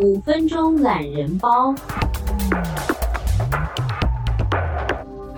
五分钟懒人包。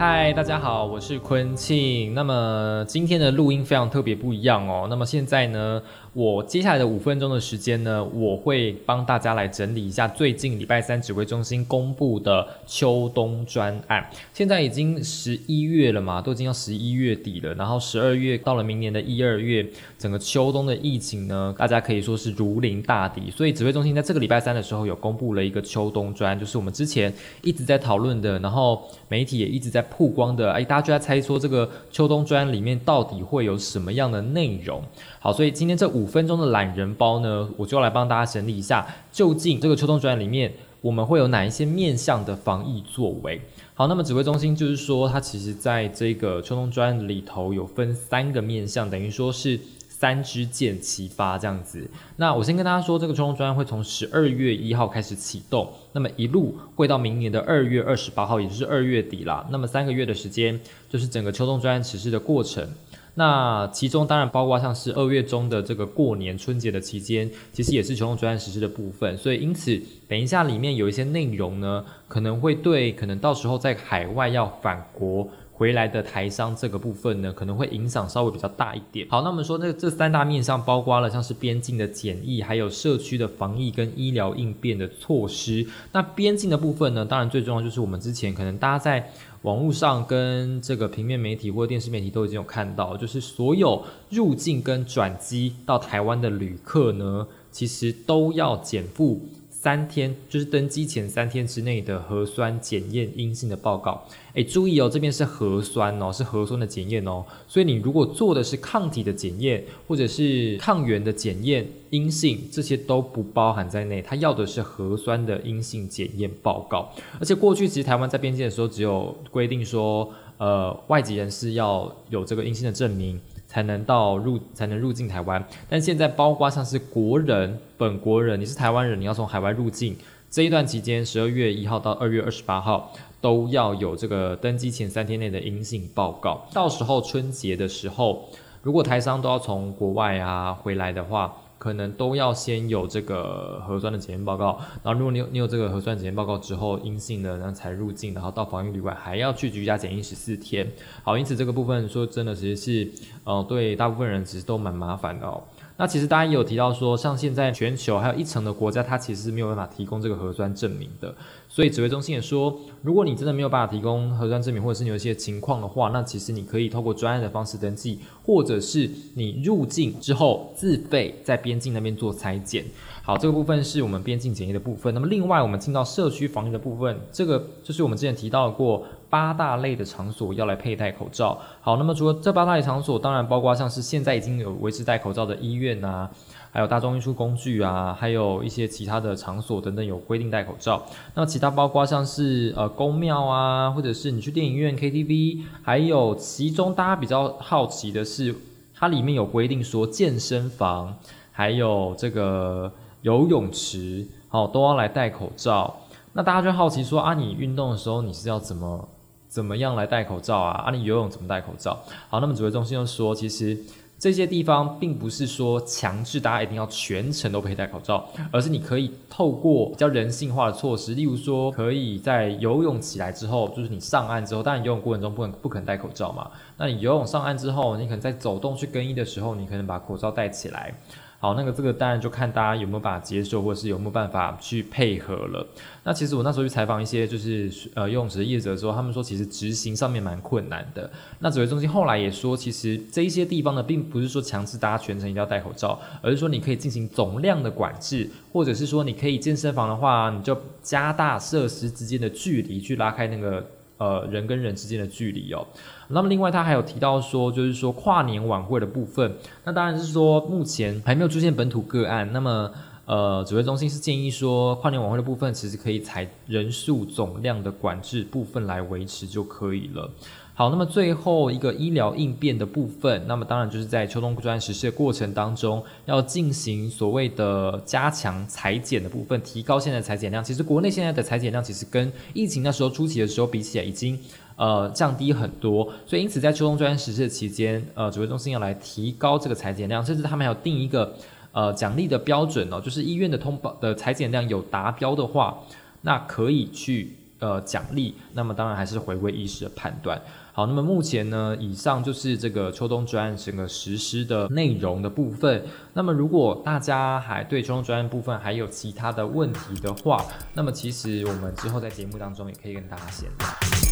嗨，大家好，我是坤庆。那么今天的录音非常特别不一样哦。那么现在呢，我接下来的五分钟的时间呢，我会帮大家来整理一下最近礼拜三指挥中心公布的秋冬专案。现在已经十一月了嘛，都已经要十一月底了。然后十二月到了明年的一二月，整个秋冬的疫情呢，大家可以说是如临大敌。所以指挥中心在这个礼拜三的时候有公布了一个秋冬专，就是我们之前一直在讨论的，然后媒体也一直在。曝光的哎，大家就在猜说这个秋冬专里面到底会有什么样的内容？好，所以今天这五分钟的懒人包呢，我就来帮大家整理一下，究竟这个秋冬专里面我们会有哪一些面向的防疫作为？好，那么指挥中心就是说，它其实在这个秋冬专里头有分三个面向，等于说是。三支箭齐发这样子，那我先跟大家说，这个秋冬专案会从十二月一号开始启动，那么一路会到明年的二月二十八号，也就是二月底啦。那么三个月的时间，就是整个秋冬专案实施的过程。那其中当然包括像是二月中的这个过年春节的期间，其实也是秋冬专案实施的部分。所以因此，等一下里面有一些内容呢，可能会对可能到时候在海外要返国。回来的台商这个部分呢，可能会影响稍微比较大一点。好，那我们说这这三大面向包括了像是边境的检疫，还有社区的防疫跟医疗应变的措施。那边境的部分呢，当然最重要就是我们之前可能大家在网络上跟这个平面媒体或者电视媒体都已经有看到，就是所有入境跟转机到台湾的旅客呢，其实都要减负。三天就是登机前三天之内的核酸检验阴性的报告。诶，注意哦，这边是核酸哦，是核酸的检验哦。所以你如果做的是抗体的检验，或者是抗原的检验阴性，这些都不包含在内。他要的是核酸的阴性检验报告。而且过去其实台湾在边境的时候，只有规定说，呃，外籍人士要有这个阴性的证明。才能到入才能入境台湾，但现在包括像是国人、本国人，你是台湾人，你要从海外入境这一段期间，十二月一号到二月二十八号都要有这个登机前三天内的阴性报告。到时候春节的时候，如果台商都要从国外啊回来的话。可能都要先有这个核酸的检验报告，然后如果你有你有这个核酸检验报告之后阴性的，然后才入境，然后到防疫旅馆还要去居家检疫十四天。好，因此这个部分说真的，其实是呃对大部分人其实都蛮麻烦的哦。那其实大家也有提到说，像现在全球还有一层的国家，它其实是没有办法提供这个核酸证明的。所以指挥中心也说，如果你真的没有办法提供核酸证明，或者是你有一些情况的话，那其实你可以透过专业的方式登记，或者是你入境之后自费在边境那边做裁剪。好，这个部分是我们边境检疫的部分。那么另外，我们进到社区防疫的部分，这个就是我们之前提到过八大类的场所要来佩戴口罩。好，那么除了这八大类场所，当然包括像是现在已经有维持戴口罩的医院啊，还有大众运输工具啊，还有一些其他的场所等等有规定戴口罩。那么其他包括像是呃公庙啊，或者是你去电影院、KTV，还有其中大家比较好奇的是，它里面有规定说健身房还有这个。游泳池，好都要来戴口罩。那大家就好奇说啊，你运动的时候你是要怎么怎么样来戴口罩啊？啊，你游泳怎么戴口罩？好，那么指挥中心又说，其实这些地方并不是说强制大家一定要全程都佩戴口罩，而是你可以透过比较人性化的措施，例如说可以在游泳起来之后，就是你上岸之后，当然游泳过程中不能不可能戴口罩嘛。那你游泳上岸之后，你可能在走动去更衣的时候，你可能把口罩戴起来。好，那个这个当然就看大家有没有办法接受，或者是有没有办法去配合了。那其实我那时候去采访一些就是呃游泳池的业者的时候，他们说其实执行上面蛮困难的。那指挥中心后来也说，其实这一些地方呢，并不是说强制大家全程一定要戴口罩，而是说你可以进行总量的管制，或者是说你可以健身房的话，你就加大设施之间的距离，去拉开那个。呃，人跟人之间的距离哦。那么另外，他还有提到说，就是说跨年晚会的部分。那当然是说，目前还没有出现本土个案。那么，呃，指挥中心是建议说，跨年晚会的部分其实可以采人数总量的管制部分来维持就可以了。好，那么最后一个医疗应变的部分，那么当然就是在秋冬专实施的过程当中，要进行所谓的加强裁剪的部分，提高现在裁剪量。其实国内现在的裁剪量，其实跟疫情那时候初期的时候比起来，已经呃降低很多。所以因此在秋冬专实施的期间，呃，指挥中心要来提高这个裁剪量，甚至他们还要定一个呃奖励的标准哦，就是医院的通报的裁剪量有达标的话，那可以去呃奖励。那么当然还是回归医师的判断。好，那么目前呢，以上就是这个秋冬专案整个实施的内容的部分。那么如果大家还对秋冬专案部分还有其他的问题的话，那么其实我们之后在节目当中也可以跟大家闲聊。